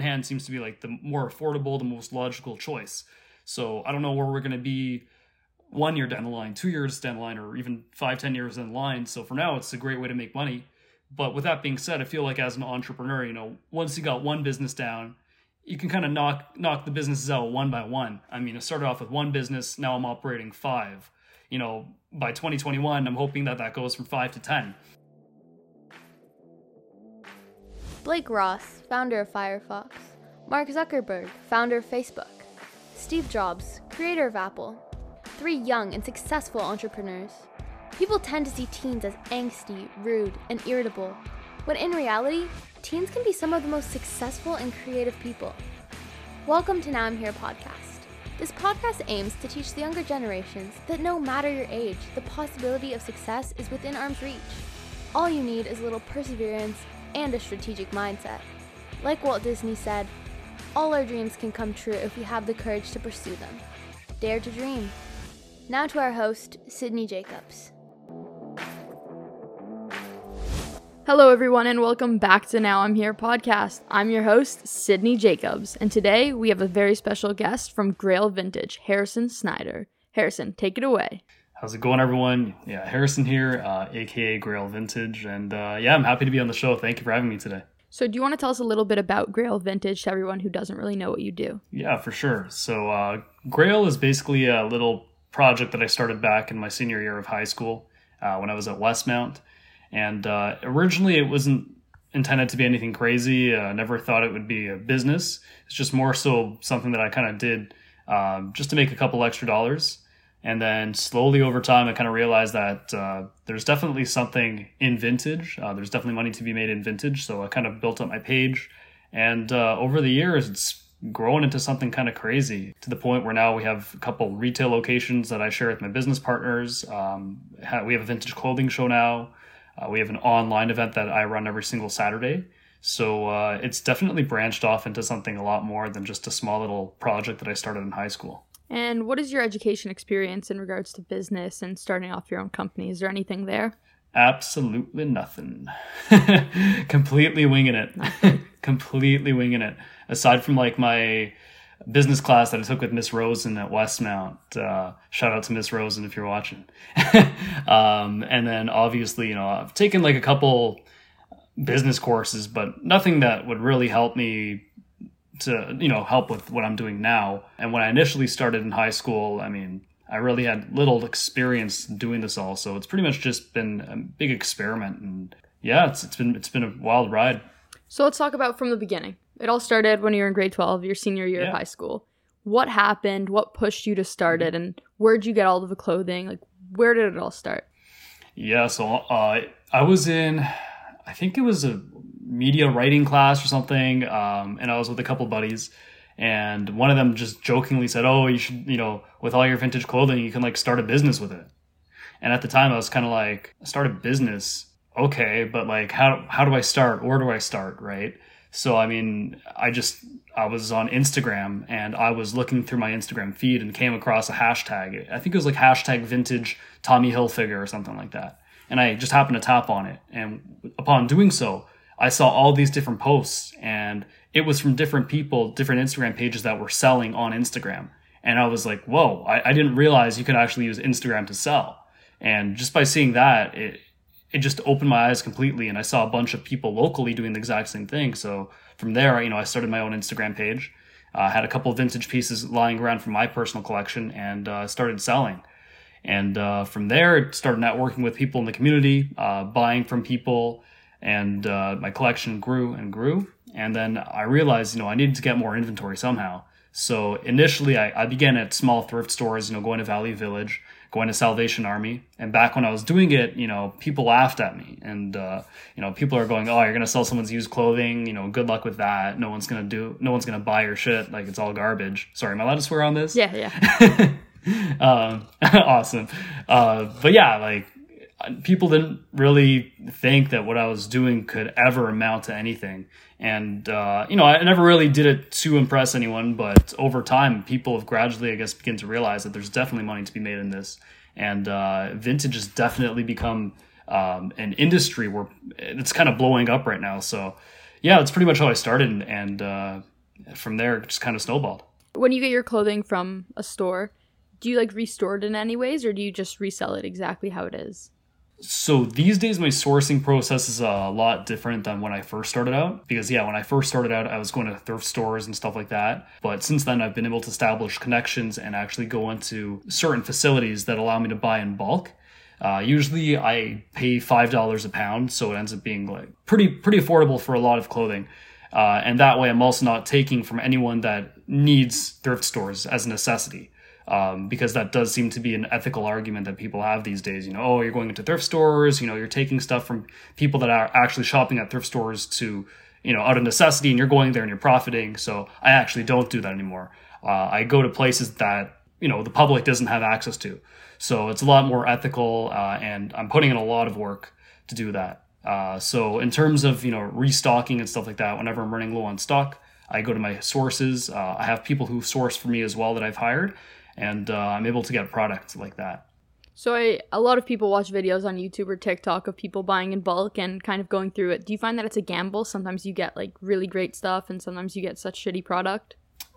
hand seems to be like the more affordable, the most logical choice. So I don't know where we're going to be one year down the line, two years down the line, or even five, ten years down the line. So for now, it's a great way to make money. But with that being said, I feel like as an entrepreneur, you know, once you got one business down, you can kind of knock knock the businesses out one by one. I mean, I started off with one business, now I'm operating five. You know, by 2021, I'm hoping that that goes from five to ten. Blake Ross, founder of Firefox, Mark Zuckerberg, founder of Facebook, Steve Jobs, creator of Apple, three young and successful entrepreneurs. People tend to see teens as angsty, rude, and irritable, when in reality, teens can be some of the most successful and creative people. Welcome to Now I'm Here podcast. This podcast aims to teach the younger generations that no matter your age, the possibility of success is within arm's reach. All you need is a little perseverance and a strategic mindset. Like Walt Disney said, all our dreams can come true if we have the courage to pursue them. Dare to dream. Now to our host, Sydney Jacobs. Hello, everyone, and welcome back to Now I'm Here podcast. I'm your host, Sydney Jacobs, and today we have a very special guest from Grail Vintage, Harrison Snyder. Harrison, take it away. How's it going, everyone? Yeah, Harrison here, uh, aka Grail Vintage, and uh, yeah, I'm happy to be on the show. Thank you for having me today. So, do you want to tell us a little bit about Grail Vintage to everyone who doesn't really know what you do? Yeah, for sure. So, uh, Grail is basically a little project that I started back in my senior year of high school uh, when I was at Westmount, and uh, originally it wasn't intended to be anything crazy. I never thought it would be a business. It's just more so something that I kind of did um, just to make a couple extra dollars. And then slowly over time, I kind of realized that uh, there's definitely something in vintage. Uh, there's definitely money to be made in vintage. So I kind of built up my page. And uh, over the years, it's grown into something kind of crazy to the point where now we have a couple retail locations that I share with my business partners. Um, we have a vintage clothing show now. Uh, we have an online event that I run every single Saturday. So uh, it's definitely branched off into something a lot more than just a small little project that I started in high school. And what is your education experience in regards to business and starting off your own company? Is there anything there? Absolutely nothing. Completely winging it. Completely winging it. Aside from like my business class that I took with Miss Rosen at Westmount. Uh, shout out to Miss Rosen if you're watching. um, and then obviously, you know, I've taken like a couple business courses, but nothing that would really help me to you know help with what I'm doing now. And when I initially started in high school, I mean, I really had little experience doing this all, so it's pretty much just been a big experiment. And yeah, it's it's been it's been a wild ride. So let's talk about from the beginning. It all started when you were in grade 12, your senior year yeah. of high school. What happened? What pushed you to start it? And where'd you get all of the clothing? Like, where did it all start? Yeah, so uh, I was in, I think it was a media writing class or something, um, and I was with a couple buddies, and one of them just jokingly said, "Oh, you should, you know, with all your vintage clothing, you can like start a business with it." And at the time, I was kind of like, "Start a business, okay, but like, how how do I start? Where do I start? Right?" So I mean, I just I was on Instagram and I was looking through my Instagram feed and came across a hashtag. I think it was like hashtag vintage Tommy Hilfiger or something like that. And I just happened to tap on it. And upon doing so, I saw all these different posts and it was from different people, different Instagram pages that were selling on Instagram. And I was like, whoa, I, I didn't realize you could actually use Instagram to sell. And just by seeing that, it, it just opened my eyes completely. And I saw a bunch of people locally doing the exact same thing. So from there, you know, I started my own Instagram page. I uh, had a couple of vintage pieces lying around from my personal collection and uh, started selling. And uh, from there, started networking with people in the community, uh, buying from people, and uh, my collection grew and grew. And then I realized, you know, I needed to get more inventory somehow. So initially, I, I began at small thrift stores, you know, going to Value Village, going to Salvation Army. And back when I was doing it, you know, people laughed at me. And, uh, you know, people are going, oh, you're going to sell someone's used clothing. You know, good luck with that. No one's going to do, no one's going to buy your shit. Like it's all garbage. Sorry, am I allowed to swear on this? Yeah, yeah. um, awesome. Uh, but yeah, like people didn't really think that what I was doing could ever amount to anything. And, uh, you know, I never really did it to impress anyone, but over time, people have gradually, I guess, begin to realize that there's definitely money to be made in this. And uh, vintage has definitely become um, an industry where it's kind of blowing up right now. So, yeah, that's pretty much how I started, and, and uh, from there, it just kind of snowballed. When you get your clothing from a store, do you like restore it in any ways, or do you just resell it exactly how it is? So these days, my sourcing process is a lot different than when I first started out. Because, yeah, when I first started out, I was going to thrift stores and stuff like that. But since then, I've been able to establish connections and actually go into certain facilities that allow me to buy in bulk. Uh, usually, I pay five dollars a pound, so it ends up being like pretty pretty affordable for a lot of clothing. Uh, and that way, I'm also not taking from anyone that needs thrift stores as a necessity um, because that does seem to be an ethical argument that people have these days. You know, oh, you're going into thrift stores, you know, you're taking stuff from people that are actually shopping at thrift stores to, you know, out of necessity, and you're going there and you're profiting. So I actually don't do that anymore. Uh, I go to places that you know the public doesn't have access to. So it's a lot more ethical, uh, and I'm putting in a lot of work to do that. Uh, so in terms of you know restocking and stuff like that, whenever I'm running low on stock, I go to my sources. Uh, I have people who source for me as well that I've hired, and uh, I'm able to get products like that. So I, a lot of people watch videos on YouTube or TikTok of people buying in bulk and kind of going through it. Do you find that it's a gamble? Sometimes you get like really great stuff, and sometimes you get such shitty product.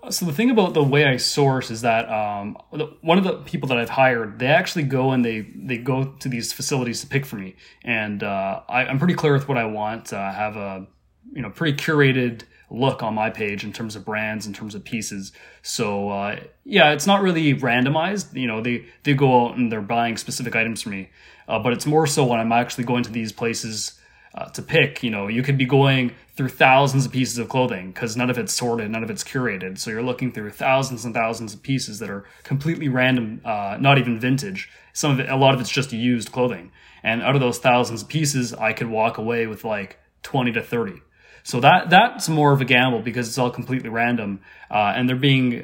So the thing about the way I source is that um, one of the people that I've hired, they actually go and they they go to these facilities to pick for me, and uh, I, am pretty clear with what I want. Uh, I have a you know pretty curated look on my page in terms of brands, in terms of pieces. So uh, yeah, it's not really randomized. You know, they they go out and they're buying specific items for me, uh, but it's more so when I'm actually going to these places uh, to pick. You know, you could be going through thousands of pieces of clothing because none of it's sorted, none of it's curated. So you're looking through thousands and thousands of pieces that are completely random, uh, not even vintage. Some of it, a lot of it's just used clothing. And out of those thousands of pieces, I could walk away with like 20 to 30. So that that's more of a gamble because it's all completely random, uh, and they're being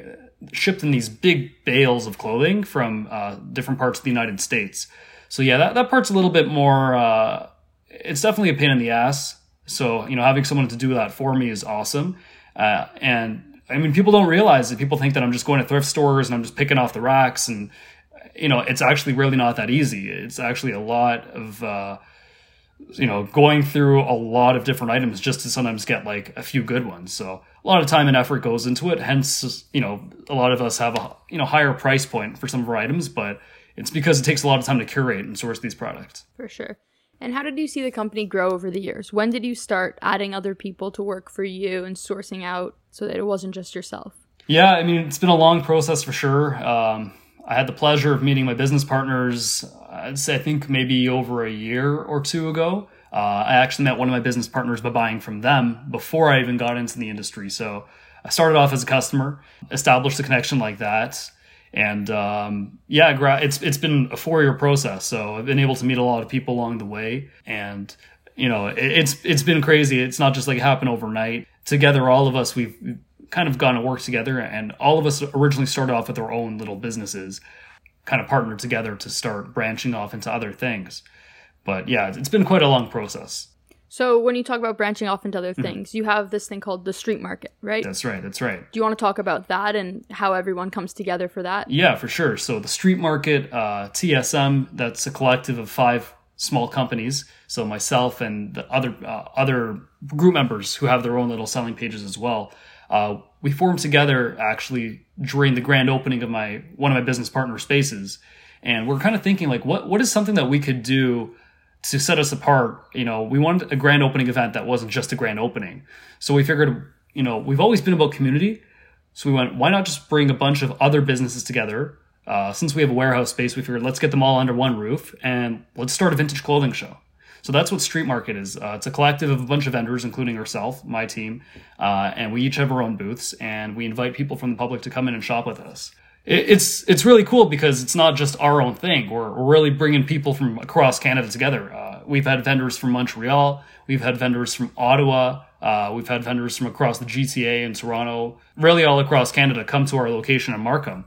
shipped in these big bales of clothing from uh, different parts of the United States. So yeah, that, that part's a little bit more. Uh, it's definitely a pain in the ass. So you know, having someone to do that for me is awesome. Uh, and I mean, people don't realize that. People think that I'm just going to thrift stores and I'm just picking off the racks, and you know, it's actually really not that easy. It's actually a lot of uh, you know, going through a lot of different items just to sometimes get like a few good ones. So a lot of time and effort goes into it. Hence, you know, a lot of us have a you know higher price point for some of our items, but it's because it takes a lot of time to curate and source these products. For sure. And how did you see the company grow over the years? When did you start adding other people to work for you and sourcing out so that it wasn't just yourself? Yeah, I mean, it's been a long process for sure. Um, I had the pleasure of meeting my business partners, I'd say, I think maybe over a year or two ago. Uh, I actually met one of my business partners by buying from them before I even got into the industry. So I started off as a customer, established a connection like that. And um, yeah, it's it's been a four year process. So I've been able to meet a lot of people along the way, and you know, it, it's it's been crazy. It's not just like happened overnight. Together, all of us we've kind of gone to work together, and all of us originally started off with our own little businesses, kind of partnered together to start branching off into other things. But yeah, it's been quite a long process. So when you talk about branching off into other mm-hmm. things, mm-hmm. you have this thing called the street market, right? That's right. That's right. Do you want to talk about that and how everyone comes together for that? Yeah, for sure. So the street market, uh, TSM, that's a collective of five small companies. So myself and the other uh, other group members who have their own little selling pages as well. Uh, we formed together actually during the grand opening of my one of my business partner spaces, and we're kind of thinking like, what what is something that we could do to set us apart? You know, we wanted a grand opening event that wasn't just a grand opening, so we figured, you know, we've always been about community, so we went, why not just bring a bunch of other businesses together? Uh, since we have a warehouse space, we figured let's get them all under one roof and let's start a vintage clothing show. So that's what Street Market is. Uh, it's a collective of a bunch of vendors, including ourselves, my team, uh, and we each have our own booths, and we invite people from the public to come in and shop with us. It, it's it's really cool because it's not just our own thing. We're, we're really bringing people from across Canada together. Uh, we've had vendors from Montreal, we've had vendors from Ottawa, uh, we've had vendors from across the GTA and Toronto, really all across Canada come to our location in Markham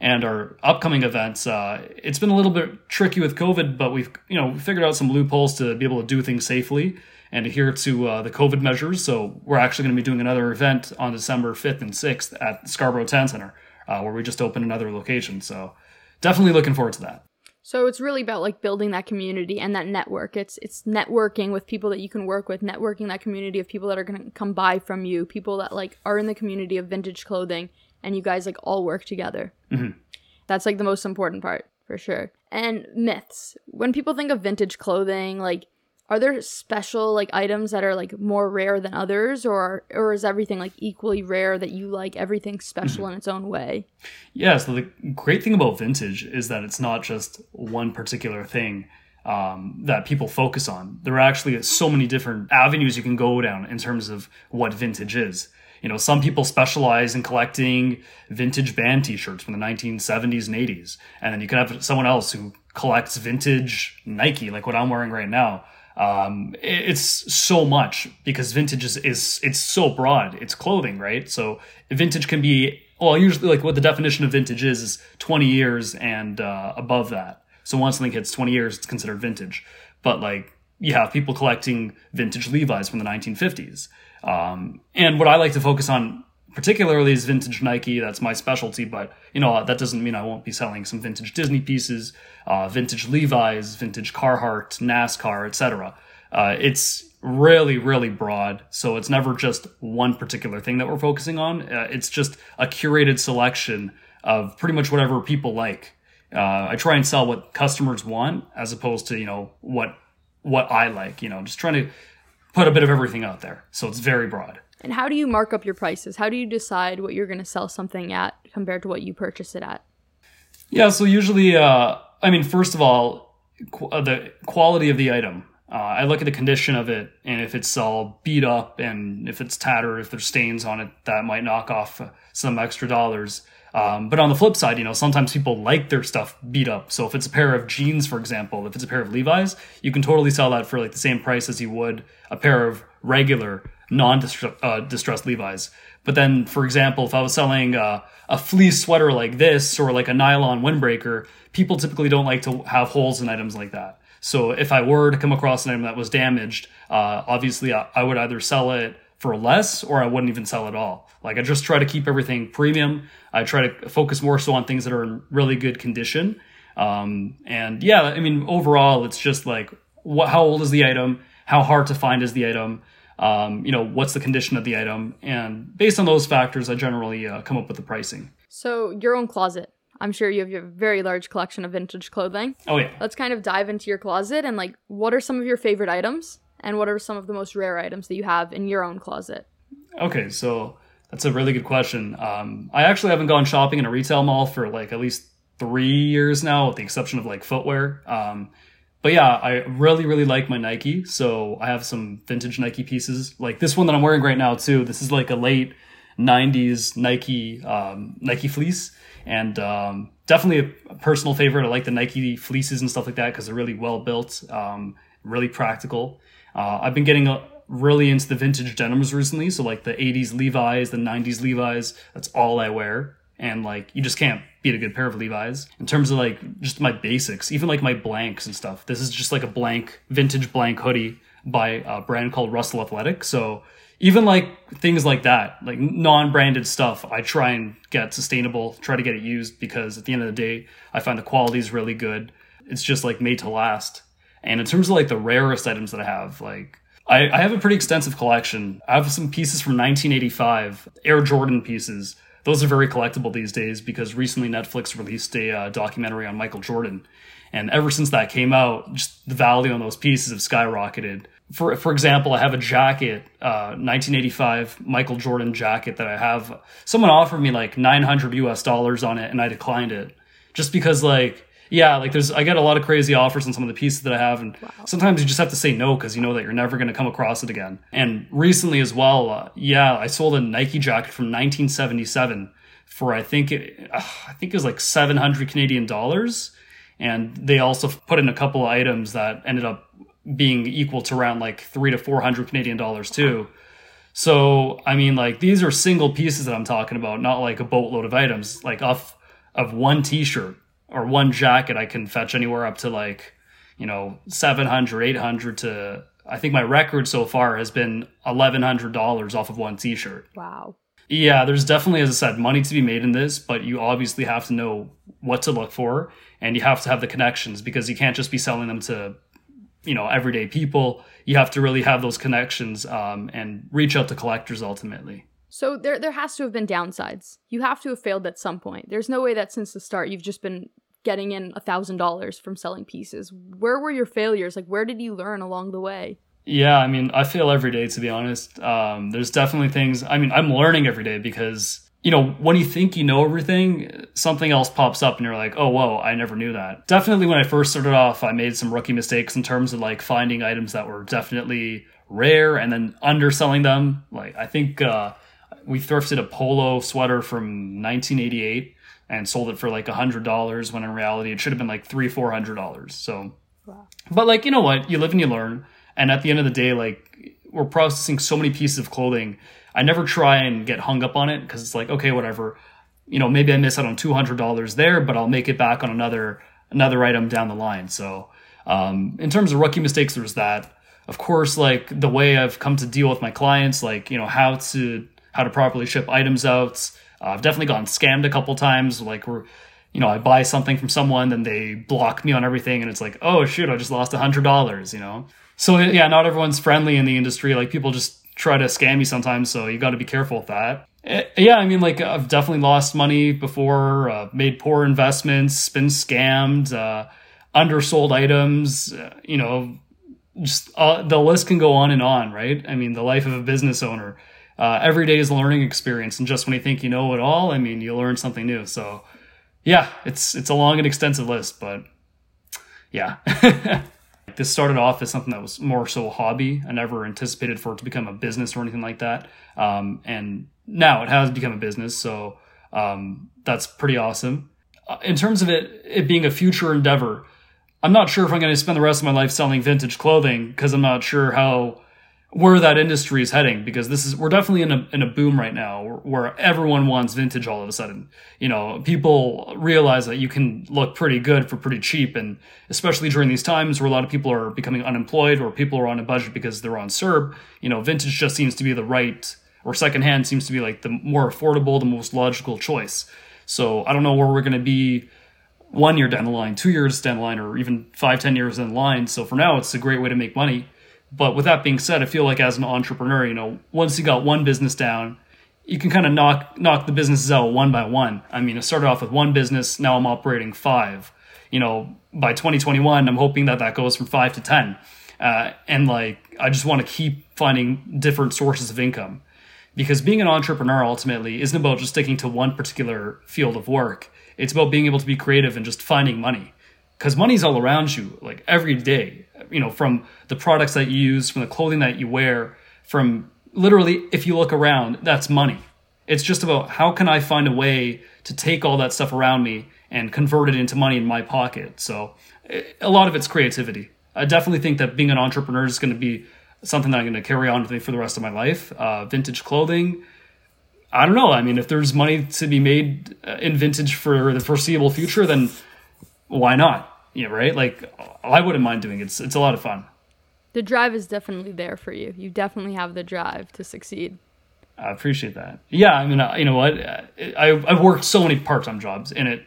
and our upcoming events. Uh, it's been a little bit tricky with COVID, but we've you know figured out some loopholes to be able to do things safely and adhere to uh, the COVID measures. So we're actually going to be doing another event on December 5th and 6th at Scarborough Town Center, uh, where we just opened another location. So definitely looking forward to that. So it's really about like building that community and that network. It's it's networking with people that you can work with, networking that community of people that are going to come buy from you, people that like are in the community of vintage clothing and you guys like all work together. Mhm. That's like the most important part for sure. And myths. When people think of vintage clothing, like are there special like items that are like more rare than others or or is everything like equally rare that you like everything special in its own way? Yeah, so the great thing about vintage is that it's not just one particular thing um, that people focus on. There are actually so many different avenues you can go down in terms of what vintage is. You know, some people specialize in collecting vintage band t-shirts from the 1970s and 80s. And then you can have someone else who collects vintage Nike, like what I'm wearing right now. Um, it's so much because vintage is, is, it's so broad. It's clothing, right? So vintage can be, well, usually like what the definition of vintage is, is 20 years and, uh, above that. So once something hits 20 years, it's considered vintage. But like, you have people collecting vintage Levi's from the 1950s. Um, and what I like to focus on particularly is vintage Nike. That's my specialty. But, you know, that doesn't mean I won't be selling some vintage Disney pieces, uh, vintage Levi's, vintage Carhartt, NASCAR, etc. Uh, it's really, really broad. So it's never just one particular thing that we're focusing on. Uh, it's just a curated selection of pretty much whatever people like. Uh, I try and sell what customers want as opposed to, you know, what, what I like, you know, just trying to put a bit of everything out there. So it's very broad. And how do you mark up your prices? How do you decide what you're going to sell something at compared to what you purchase it at? Yeah, so usually, uh, I mean, first of all, qu- uh, the quality of the item. Uh, I look at the condition of it, and if it's all beat up, and if it's tattered, if there's stains on it, that might knock off uh, some extra dollars. Um, but on the flip side, you know, sometimes people like their stuff beat up. So if it's a pair of jeans, for example, if it's a pair of Levi's, you can totally sell that for like the same price as you would a pair of regular non-distressed Levi's. But then, for example, if I was selling uh, a fleece sweater like this or like a nylon windbreaker, people typically don't like to have holes in items like that. So if I were to come across an item that was damaged, uh, obviously I, I would either sell it for less or I wouldn't even sell at all. Like I just try to keep everything premium. I try to focus more so on things that are in really good condition. Um, and yeah, I mean, overall, it's just like what, how old is the item? How hard to find is the item? Um, you know, what's the condition of the item? And based on those factors, I generally uh, come up with the pricing. So, your own closet. I'm sure you have a very large collection of vintage clothing. Oh yeah. Let's kind of dive into your closet and like what are some of your favorite items and what are some of the most rare items that you have in your own closet? Okay, so that's a really good question. Um, I actually haven't gone shopping in a retail mall for like at least three years now, with the exception of like footwear. Um, but yeah, I really, really like my Nike. So I have some vintage Nike pieces, like this one that I'm wearing right now too. This is like a late '90s Nike um, Nike fleece, and um, definitely a personal favorite. I like the Nike fleeces and stuff like that because they're really well built, um, really practical. Uh, I've been getting a, really into the vintage denims recently. So like the 80s Levi's, the 90s Levi's, that's all I wear. And like, you just can't beat a good pair of Levi's. In terms of like, just my basics, even like my blanks and stuff. This is just like a blank, vintage blank hoodie by a brand called Russell Athletic. So even like things like that, like non-branded stuff, I try and get sustainable, try to get it used because at the end of the day, I find the quality is really good. It's just like made to last. And in terms of like the rarest items that I have, like I, I have a pretty extensive collection. I have some pieces from 1985, Air Jordan pieces. Those are very collectible these days because recently Netflix released a uh, documentary on Michael Jordan. And ever since that came out, just the value on those pieces have skyrocketed. For for example, I have a jacket, uh, 1985 Michael Jordan jacket that I have. Someone offered me like 900 US dollars on it, and I declined it, just because like yeah, like there's I get a lot of crazy offers on some of the pieces that I have, and sometimes you just have to say no because you know that you're never going to come across it again. And recently as well, uh, yeah, I sold a Nike jacket from 1977 for I think it, uh, I think it was like 700 Canadian dollars, and they also put in a couple of items that ended up being equal to around like three to 400 Canadian dollars too. So I mean, like these are single pieces that I'm talking about, not like a boatload of items. Like off of one T-shirt or one jacket, I can fetch anywhere up to like, you know, 700, 800 to, I think my record so far has been $1,100 off of one t-shirt. Wow. Yeah, there's definitely, as I said, money to be made in this, but you obviously have to know what to look for and you have to have the connections because you can't just be selling them to you know everyday people you have to really have those connections um, and reach out to collectors ultimately So there there has to have been downsides. You have to have failed at some point. There's no way that since the start you've just been getting in a thousand dollars from selling pieces. Where were your failures? Like where did you learn along the way? Yeah, I mean, I fail every day to be honest. Um, there's definitely things. I mean, I'm learning every day because you know when you think you know everything, something else pops up, and you're like, oh, whoa, I never knew that. Definitely, when I first started off, I made some rookie mistakes in terms of like finding items that were definitely rare and then underselling them. Like I think uh, we thrifted a polo sweater from 1988 and sold it for like a hundred dollars when in reality it should have been like three, four hundred dollars. So but like, you know what? You live and you learn. And at the end of the day, like we're processing so many pieces of clothing. I never try and get hung up on it because it's like, okay, whatever. You know, maybe I miss out on two hundred dollars there, but I'll make it back on another another item down the line. So um, in terms of rookie mistakes, there's that. Of course, like the way I've come to deal with my clients, like you know how to how to properly ship items out. Uh, I've definitely gotten scammed a couple times. Like we're you know, I buy something from someone, then they block me on everything, and it's like, oh shoot, I just lost a hundred dollars, you know. So yeah, not everyone's friendly in the industry. Like people just try to scam you sometimes, so you got to be careful with that. Eh, Yeah, I mean, like I've definitely lost money before, uh, made poor investments, been scammed, uh, undersold items. Uh, you know, just uh, the list can go on and on, right? I mean, the life of a business owner. Uh, every day is a learning experience, and just when you think you know it all, I mean, you learn something new. So yeah, it's it's a long and extensive list, but yeah. this started off as something that was more so a hobby. I never anticipated for it to become a business or anything like that. Um, and now it has become a business, so um, that's pretty awesome. Uh, In terms of it it being a future endeavor, I'm not sure if I'm going to spend the rest of my life selling vintage clothing because I'm not sure how where that industry is heading because this is we're definitely in a in a boom right now where, everyone wants vintage all of a sudden. You know, people realize that you can look pretty good for pretty cheap and especially during these times where a lot of people are becoming unemployed or people are on a budget because they're on CERB, you know, vintage just seems to be the right or secondhand seems to be like the more affordable, the most logical choice. So, I don't know where we're going to be one year down the line, two years down the line, or even five, ten years down the line. So for now, it's a great way to make money. But with that being said, I feel like as an entrepreneur, you know, once you got one business down, you can kind of knock knock the businesses out one by one. I mean, I started off with one business, now I'm operating five. You know, by 2021, I'm hoping that that goes from five to ten. Uh, and like, I just want to keep finding different sources of income because being an entrepreneur ultimately isn't about just sticking to one particular field of work. It's about being able to be creative and just finding money. Because money's all around you, like every day. You know, from the products that you use, from the clothing that you wear, from literally, if you look around, that's money. It's just about how can I find a way to take all that stuff around me and convert it into money in my pocket. So eh, a lot of it's creativity. I definitely think that being an entrepreneur is going to be something that I'm going to carry on with me for the rest of my life. Uh, vintage clothing, I don't know. I mean, if there's money to be made uh, in vintage for the foreseeable future, then why not? Yeah, right. Like I wouldn't mind doing it. It's it's a lot of fun. The drive is definitely there for you. You definitely have the drive to succeed. I appreciate that. Yeah, I mean, uh, you know what? Uh, I I've worked so many part time jobs in it.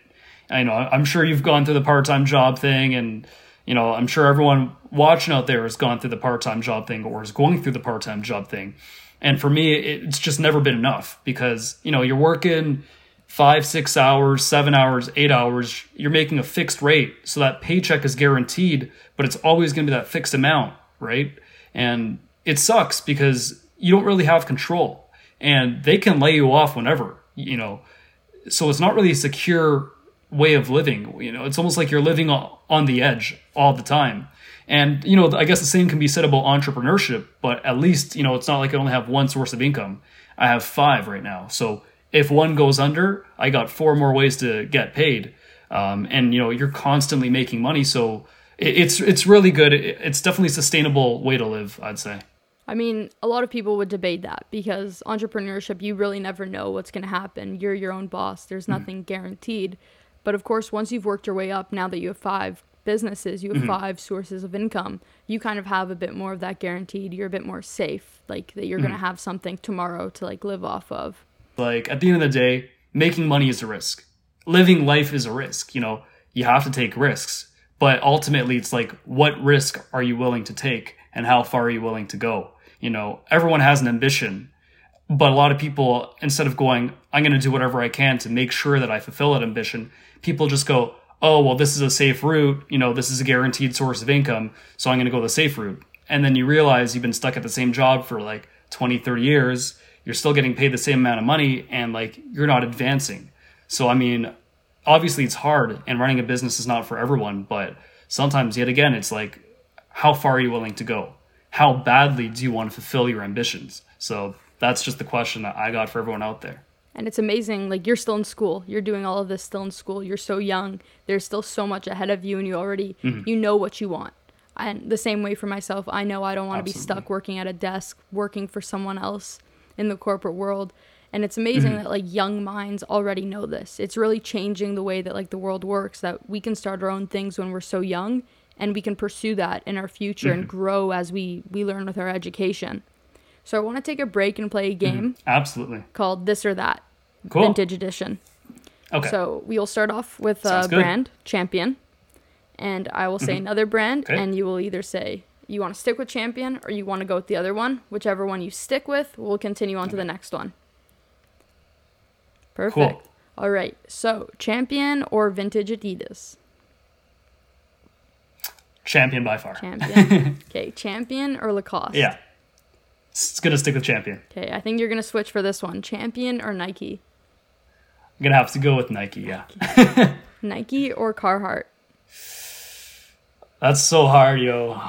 I know. I'm sure you've gone through the part time job thing, and you know, I'm sure everyone watching out there has gone through the part time job thing or is going through the part time job thing. And for me, it's just never been enough because you know you're working five, six hours, seven hours, eight hours. You're making a fixed rate, so that paycheck is guaranteed, but it's always going to be that fixed amount, right? And it sucks because you don't really have control, and they can lay you off whenever, you know. So it's not really a secure way of living. You know, it's almost like you're living on the edge all the time. And you know, I guess the same can be said about entrepreneurship, but at least you know it's not like I only have one source of income. I have five right now. So if one goes under, I got four more ways to get paid. Um, and you know, you're constantly making money, so it, it's it's really good. It, it's definitely a sustainable way to live, I'd say. I mean, a lot of people would debate that because entrepreneurship, you really never know what's going to happen. You're your own boss, there's mm-hmm. nothing guaranteed. But of course, once you've worked your way up, now that you have five businesses, you have mm-hmm. five sources of income, you kind of have a bit more of that guaranteed. You're a bit more safe, like that you're going to mm-hmm. have something tomorrow to like live off of. Like at the end of the day, making money is a risk. living life is a risk. You know, you have to take risks, but ultimately it's like, what risk are you willing to take and how far are you willing to go? You know, everyone has an ambition, but a lot of people, instead of going, I'm going to do whatever I can to make sure that I fulfill that ambition, people just go, oh, well, this is a safe route. You know, this is a guaranteed source of income. So I'm going to go the safe route. And then you realize you've been stuck at the same job for like 20, 30 years. You're still getting paid the same amount of money and like you're not advancing. So, I mean, obviously it's hard and running a business is not for everyone, but sometimes, yet again, it's like, how far are you willing to go? How badly do you want to fulfill your ambitions? So that's just the question that I got for everyone out there. And it's amazing. Like you're still in school. You're doing all of this still in school. You're so young. There's still so much ahead of you, and you already Mm-hmm. you know what you want. And the same way for myself, I know I don't want to be stuck working at a desk, working for someone else in the corporate world. And it's amazing Mm-hmm. that like young minds already know this. It's really changing the way that like the world works. That we can start our own things when we're so young, and we can pursue that in our future and Mm-hmm. grow as we we learn with our education. So I want to take a break and play a game Absolutely. called This or That Mm-hmm. Cool. Vintage Edition. Okay. So we'll start off with a good. brand, Champion, and I will say another brand, Okay. and you will either say you want to stick with Champion or you want to go with the other one. Whichever one you stick with, we'll continue on to the next one. Perfect. All right. So Champion or Vintage Adidas? champion by far. Champion. okay. Champion or Lacoste? Yeah. It's going to stick with champion. Okay. I think you're gonna switch for this one. Champion or Nike? I'm going to have to go with Nike. Yeah. Nike or Carhartt? That's so hard, yo.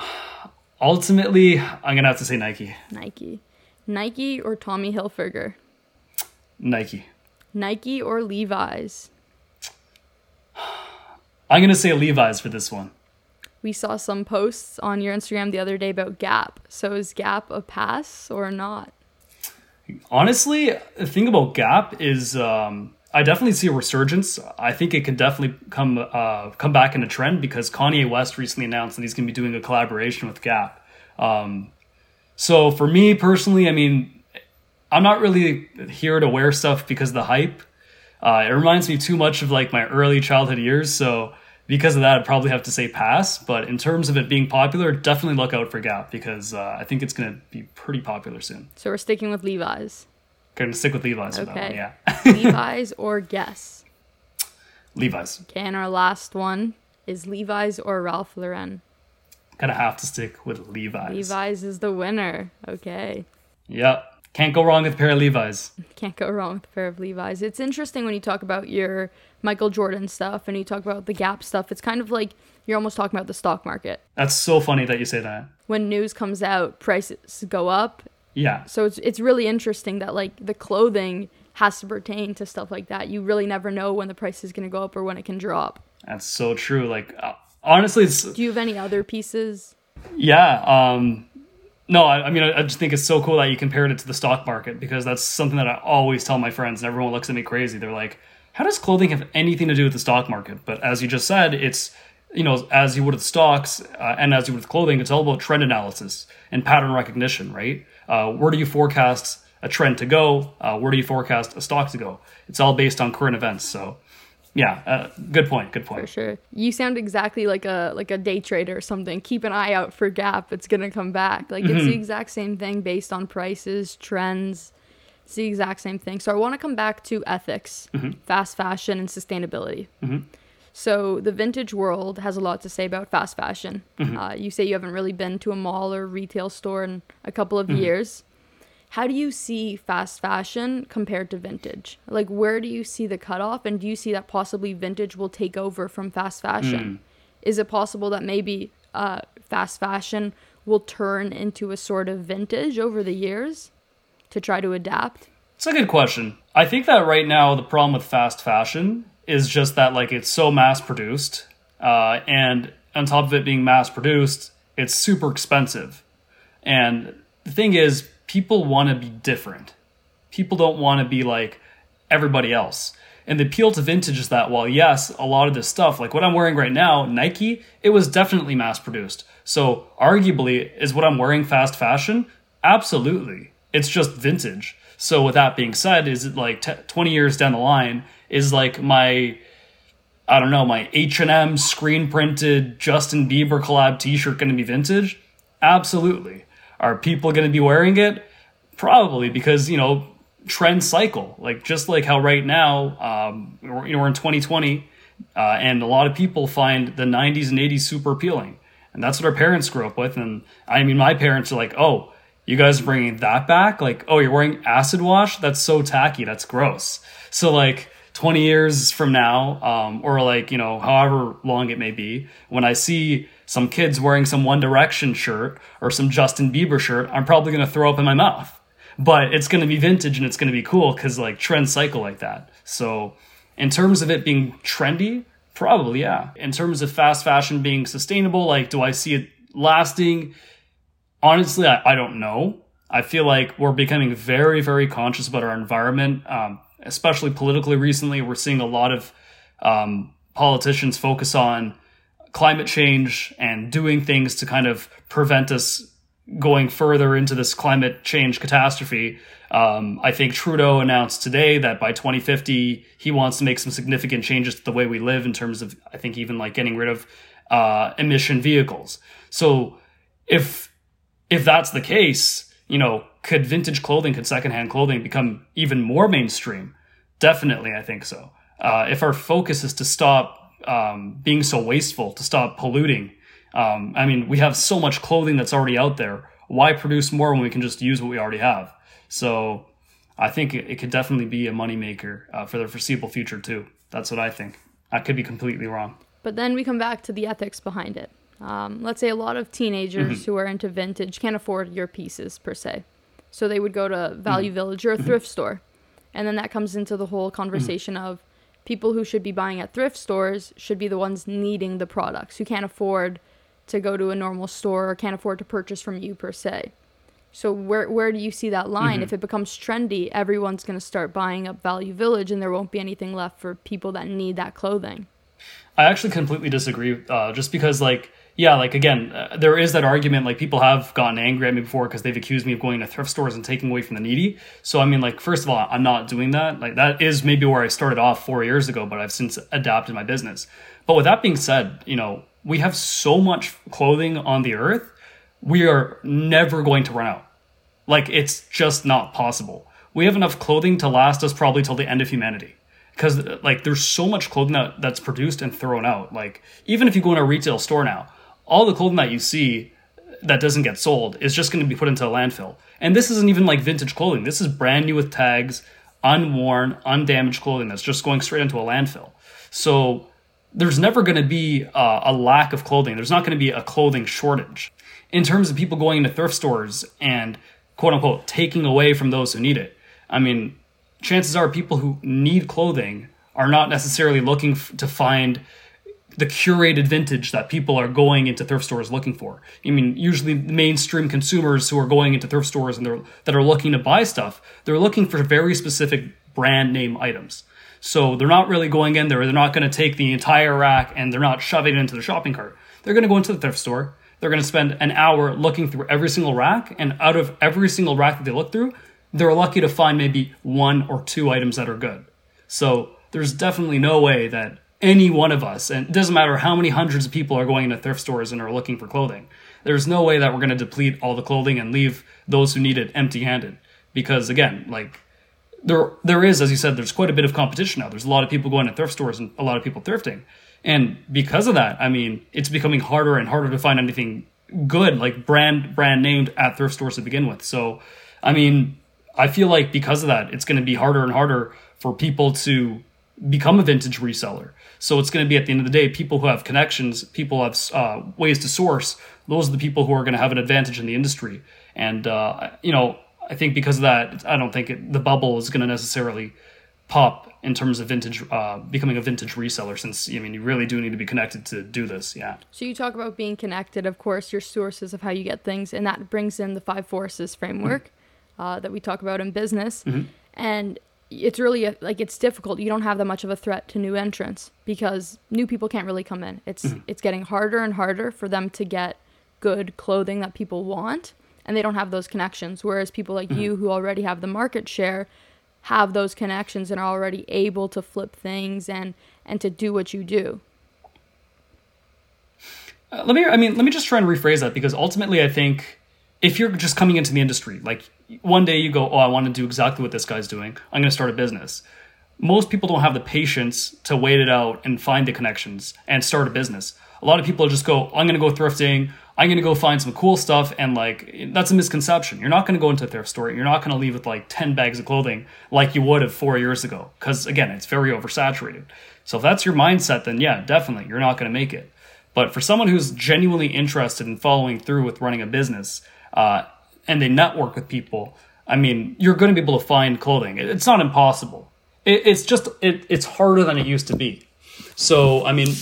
Ultimately, I'm going to have to say Nike. Nike. Nike or Tommy Hilfiger? Nike. Nike or Levi's? I'm going to say Levi's for this one. We saw some posts on your Instagram the other day about Gap. So is Gap a pass or not? Honestly, the thing about Gap is um, I definitely see a resurgence. I think it could definitely come uh, come back in a trend because Kanye West recently announced that he's going to be doing a collaboration with Gap. Um, so for me personally, I mean, I'm not really here to wear stuff because of the hype. Uh, it reminds me too much of like my early childhood years. So because of that, I'd probably have to say pass. But in terms of it being popular, definitely look out for Gap because uh, I think it's going to be pretty popular soon. So we're sticking with Levi's. Gonna stick with Levi's for that one, yeah. Levi's or Guess? Levi's. Okay, and our last one is Levi's or Ralph Lauren. Gonna have to stick with Levi's. Levi's is the winner. Okay. Yep. Can't go wrong with a pair of Levi's. Can't go wrong with a pair of Levi's. It's interesting when you talk about your Michael Jordan stuff and you talk about the Gap stuff. It's kind of like you're almost talking about the stock market. That's so funny that you say that. When news comes out, prices go up Yeah. so it's it's really interesting that like the clothing has to pertain to stuff like that. You really never know when the price is going to go up or when it can drop. That's so true. Like uh, honestly, it's Do you have any other pieces? yeah. Um, no, I, I mean, I, I just think it's so cool that you compared it to the stock market because that's something that I always tell my friends, and everyone looks at me crazy. They're like, "How does clothing have anything to do with the stock market?" But as you just said, it's you know, as you would with stocks uh, and as you would with clothing, it's all about trend analysis and pattern recognition, right? Uh, where do you forecast a trend to go? Uh, where do you forecast a stock to go? It's all based on current events. So, yeah, uh, good point. Good For point. sure. You sound exactly like a like a day trader or something. Keep an eye out for Gap. It's going to come back. Like it's the exact same thing based on prices, trends. It's the exact same thing. So I want to come back to ethics, fast fashion and sustainability. So the vintage world has a lot to say about fast fashion. Uh, you say you haven't really been to a mall or retail store in a couple of years. How do you see fast fashion compared to vintage? Like, where do you see the cutoff, and do you see that possibly vintage will take over from fast fashion? Is it possible that maybe uh, fast fashion will turn into a sort of vintage over the years to try to adapt? It's a good question. I think that right now the problem with fast fashion is just that like it's so mass produced, uh, and on top of it being mass produced, it's super expensive. And the thing is, people want to be different. People don't want to be like everybody else. And the appeal to vintage is that while yes, a lot of this stuff, like what I'm wearing right now, Nike, it was definitely mass produced. So arguably, is what I'm wearing fast fashion? Absolutely. It's just vintage. So with that being said, is it like t- 20 years down the line, is like my I don't know, my H&M screen printed Justin Bieber collab t-shirt going to be vintage? Absolutely. Are people going to be wearing it? Probably because, you know, trend cycle. Like just like how right now, um, you know, we're in 2020 uh, and a lot of people find the 90s and 80s super appealing. And that's what our parents grew up with. And I mean, my parents are like, oh, you guys are bringing that back? Like, oh, you're wearing acid wash? That's so tacky. That's gross. So, like, 20 years from now, um, or like, you know, however long it may be, when I see some kids wearing some One Direction shirt or some Justin Bieber shirt, I'm probably going to throw up in my mouth. But it's going to be vintage and it's going to be cool because like trends cycle like that. So, in terms of it being trendy, probably, yeah. In terms of fast fashion being sustainable, like, do I see it lasting? Honestly, I, I don't know. I feel like we're becoming very, very conscious about our environment. Um, especially politically recently, we're seeing a lot of um, politicians focus on climate change and doing things to kind of prevent us going further into this climate change catastrophe. Um, I think Trudeau announced today that by 2050, he wants to make some significant changes to the way we live in terms of, I think, even like getting rid of uh, emission vehicles. So if if that's the case, you know, could vintage clothing, could secondhand clothing become even more mainstream? Definitely, I think so. Uh, if our focus is to stop um, being so wasteful, to stop polluting, um, I mean, we have so much clothing that's already out there. Why produce more when we can just use what we already have? So I think it, it could definitely be a moneymaker uh, for the foreseeable future, too. That's what I think. I could be completely wrong. But then we come back to the ethics behind it. Um, let's say a lot of teenagers Mm-hmm. who are into vintage can't afford your pieces per se. So they would go to Value Mm-hmm. Village or a thrift store. And then that comes into the whole conversation Mm-hmm. of people who should be buying at thrift stores should be the ones needing the products, who can't afford to go to a normal store or can't afford to purchase from you per se. So where where do you see that line? Mm-hmm. If it becomes trendy, everyone's going to start buying up Value Village and there won't be anything left for people that need that clothing. I actually completely disagree. Uh, just because, like, yeah, like again, uh, there is that argument. Like, people have gotten angry at me before because they've accused me of going to thrift stores and taking away from the needy. So, I mean, like, first of all, I'm not doing that. Like, that is maybe where I started off four years ago, but I've since adapted my business. But with that being said, you know, we have so much clothing on the earth, we are never going to run out. Like, it's just not possible. We have enough clothing to last us probably till the end of humanity because like there's so much clothing that, that's produced and thrown out like even if you go in a retail store now all the clothing that you see that doesn't get sold is just going to be put into a landfill. And this isn't even like vintage clothing. This is brand new with tags unworn undamaged clothing that's just going straight into a landfill. So there's never going to be uh, a lack of clothing. There's not going to be a clothing shortage. In terms of people going into thrift stores and quote unquote taking away from those who need it i mean chances are people who need clothing are not necessarily looking f- to find the curated vintage that people are going into thrift stores looking for. I mean, usually mainstream consumers who are going into thrift stores and they're that are looking to buy stuff, they're looking for very specific brand name items. So they're not really going in there. They're not going to take the entire rack and they're not shoving it into the shopping cart. They're going to go into the thrift store. They're going to spend an hour looking through every single rack, and out of every single rack that they look through, they're lucky to find maybe one or two items that are good. So there's definitely no way that any one of us, and it doesn't matter how many hundreds of people are going into thrift stores and are looking for clothing, there's no way that we're going to deplete all the clothing and leave those who need it empty handed. Because again, like, there, there is, as you said, there's quite a bit of competition now. There's a lot of people going to thrift stores and a lot of people thrifting. And because of that, I mean, it's becoming harder and harder to find anything good, like brand, brand named at thrift stores to begin with. So, I mean, I feel like because of that, it's going to be harder and harder for people to become a vintage reseller. So it's going to be at the end of the day, people who have connections, people have uh, ways to source. Those are the people who are going to have an advantage in the industry. And uh, you know, I think because of that, I don't think it, the bubble is going to necessarily pop in terms of vintage, uh, becoming a vintage reseller. Since I mean, you really do need to be connected to do this. Yeah. So you talk about being connected, of course, your sources of how you get things, and that brings in the five forces framework uh, that we talk about in business. And it's really a, like it's difficult. You don't have that much of a threat to new entrants because new people can't really come in. It's it's getting harder and harder for them to get good clothing that people want, and they don't have those connections. Whereas people like you who already have the market share, have those connections and are already able to flip things and and to do what you do. Uh, let me I mean, let me just try and rephrase that because ultimately I think if you're just coming into the industry, like one day you go, "Oh, I want to do exactly what this guy's doing. I'm going to start a business." Most people don't have the patience to wait it out and find the connections and start a business. A lot of people just go, "I'm going to go thrifting. I'm going to go find some cool stuff." And like that's a misconception. You're not going to go into a thrift store. You're not going to leave with like 10 bags of clothing like you would have 4 years ago because again, it's very oversaturated. So if that's your mindset, then yeah, definitely you're not going to make it. But for someone who's genuinely interested in following through with running a business, uh, and they network with people, I mean, you're going to be able to find clothing. It's not impossible. It, it's just it, it's harder than it used to be. So I mean,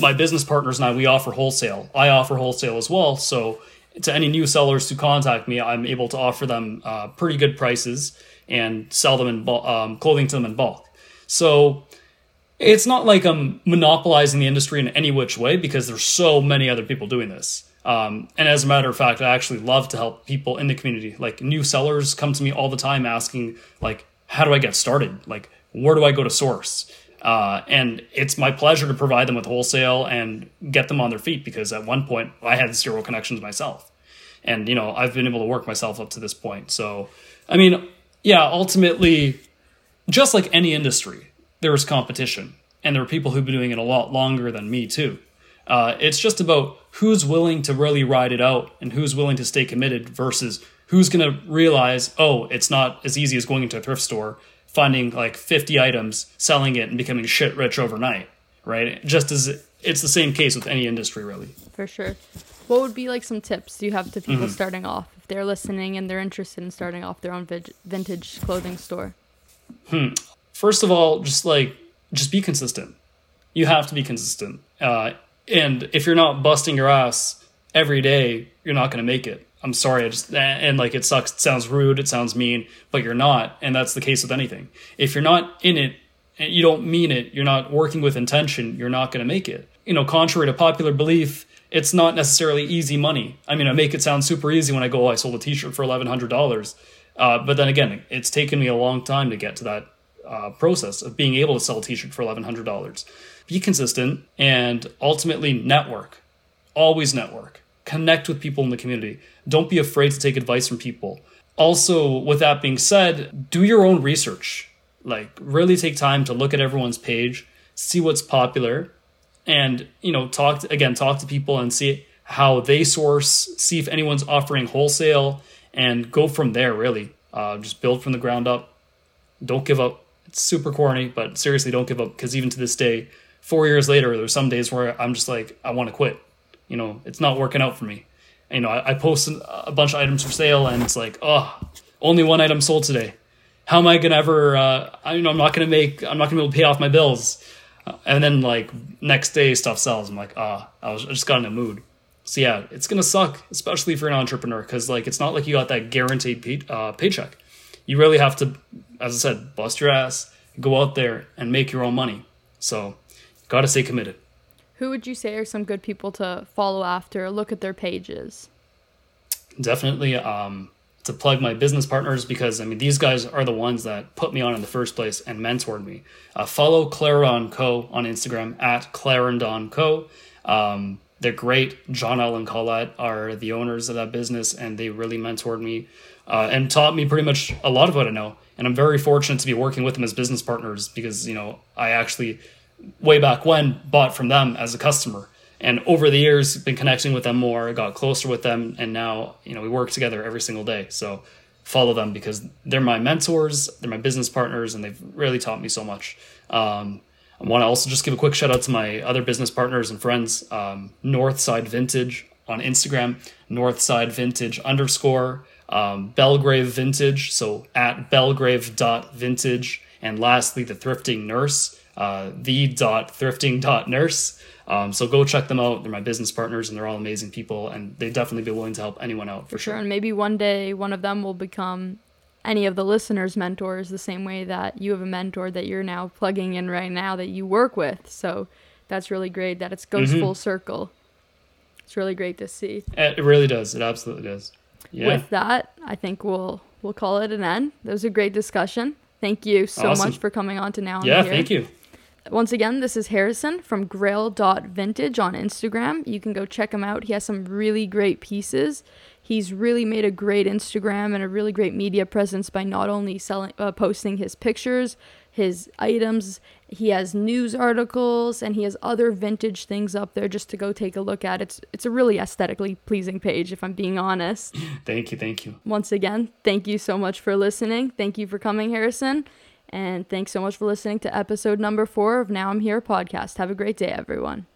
my business partners and I we offer wholesale. I offer wholesale as well. So to any new sellers who contact me, I'm able to offer them uh, pretty good prices and sell them in um, clothing to them in bulk. So it's not like I'm monopolizing the industry in any which way because there's so many other people doing this. Um, and as a matter of fact, I actually love to help people in the community. Like new sellers come to me all the time asking, like, how do I get started? Like, where do I go to source? Uh, and it's my pleasure to provide them with wholesale and get them on their feet because at one point I had zero connections myself. And, you know, I've been able to work myself up to this point. So, I mean, yeah, ultimately, just like any industry, there is competition. And there are people who've been doing it a lot longer than me, too. Uh, it's just about who's willing to really ride it out and who's willing to stay committed versus who's going to realize, oh, it's not as easy as going into a thrift store, finding like 50 items, selling it, and becoming shit rich overnight, right? Just as it's the same case with any industry, really. For sure. What would be like some tips you have to people mm-hmm. starting off if they're listening and they're interested in starting off their own vintage clothing store? Hmm. First of all, just like just be consistent. You have to be consistent. Uh, and if you're not busting your ass every day, you're not going to make it. I'm sorry, I just and like it sucks. It sounds rude. It sounds mean, but you're not, and that's the case with anything. If you're not in it and you don't mean it, you're not working with intention, you're not going to make it. You know, contrary to popular belief, it's not necessarily easy money. I mean, I make it sound super easy when I go, oh, I sold a T-shirt for eleven hundred dollars, uh, but then again, it's taken me a long time to get to that uh, process of being able to sell a T-shirt for eleven hundred dollars be consistent, and ultimately network. Always network. Connect with people in the community. Don't be afraid to take advice from people. Also, with that being said, do your own research. Like, really take time to look at everyone's page, see what's popular, and, you know, talk, to, again, talk to people and see how they source, see if anyone's offering wholesale, and go from there, really. Uh, just build from the ground up. Don't give up. It's super corny, but seriously, don't give up because even to this day, four years later, there's some days where I'm just like, I want to quit. You know, it's not working out for me. And, you know, I, I post a bunch of items for sale, and it's like, oh, only one item sold today. How am I gonna ever? Uh, I, you know, I'm not gonna make. I'm not gonna be able to pay off my bills. Uh, and then like next day, stuff sells. I'm like, ah, oh, I was I just got in a mood. So yeah, it's gonna suck, especially if you're an entrepreneur, because like it's not like you got that guaranteed pay, uh, paycheck. You really have to, as I said, bust your ass, go out there and make your own money. So Got to stay committed. Who would you say are some good people to follow after, look at their pages? Definitely um, to plug my business partners because I mean these guys are the ones that put me on in the first place and mentored me. Uh, follow Clarendon Co on Instagram at Clarendon Co. Um, they're great. John Allen Collette are the owners of that business, and they really mentored me uh, and taught me pretty much a lot of what I know. And I'm very fortunate to be working with them as business partners because you know I actually way back when bought from them as a customer. And over the years been connecting with them more got closer with them and now you know we work together every single day. So follow them because they're my mentors they're my business partners and they've really taught me so much. Um, i want to also just give a quick shout out to my other business partners and friends um, northside vintage on instagram northside vintage underscore um, belgrave vintage so at belgrave dot vintage and lastly the thrifting nurse uh, the.thrifting.nurse. Um, so go check them out. They're my business partners and they're all amazing people and they definitely be willing to help anyone out for, for sure. sure. And maybe one day one of them will become any of the listeners' mentors the same way that you have a mentor that you're now plugging in right now that you work with. So that's really great that it goes mm-hmm. full circle. It's really great to see. It really does. It absolutely does. Yeah. With that, I think we'll we'll call it an end. That was a great discussion. Thank you so Awesome. much for coming on to Now I'm yeah, Here. thank you. Once again, this is Harrison from grail.vintage on Instagram. You can go check him out. He has some really great pieces. He's really made a great Instagram and a really great media presence by not only selling uh, posting his pictures, his items, he has news articles and he has other vintage things up there just to go take a look at. It's it's a really aesthetically pleasing page if I'm being honest. Thank you, thank you. Once again, thank you so much for listening. Thank you for coming, Harrison. And thanks so much for listening to episode number four of Now I'm Here podcast. Have a great day, everyone.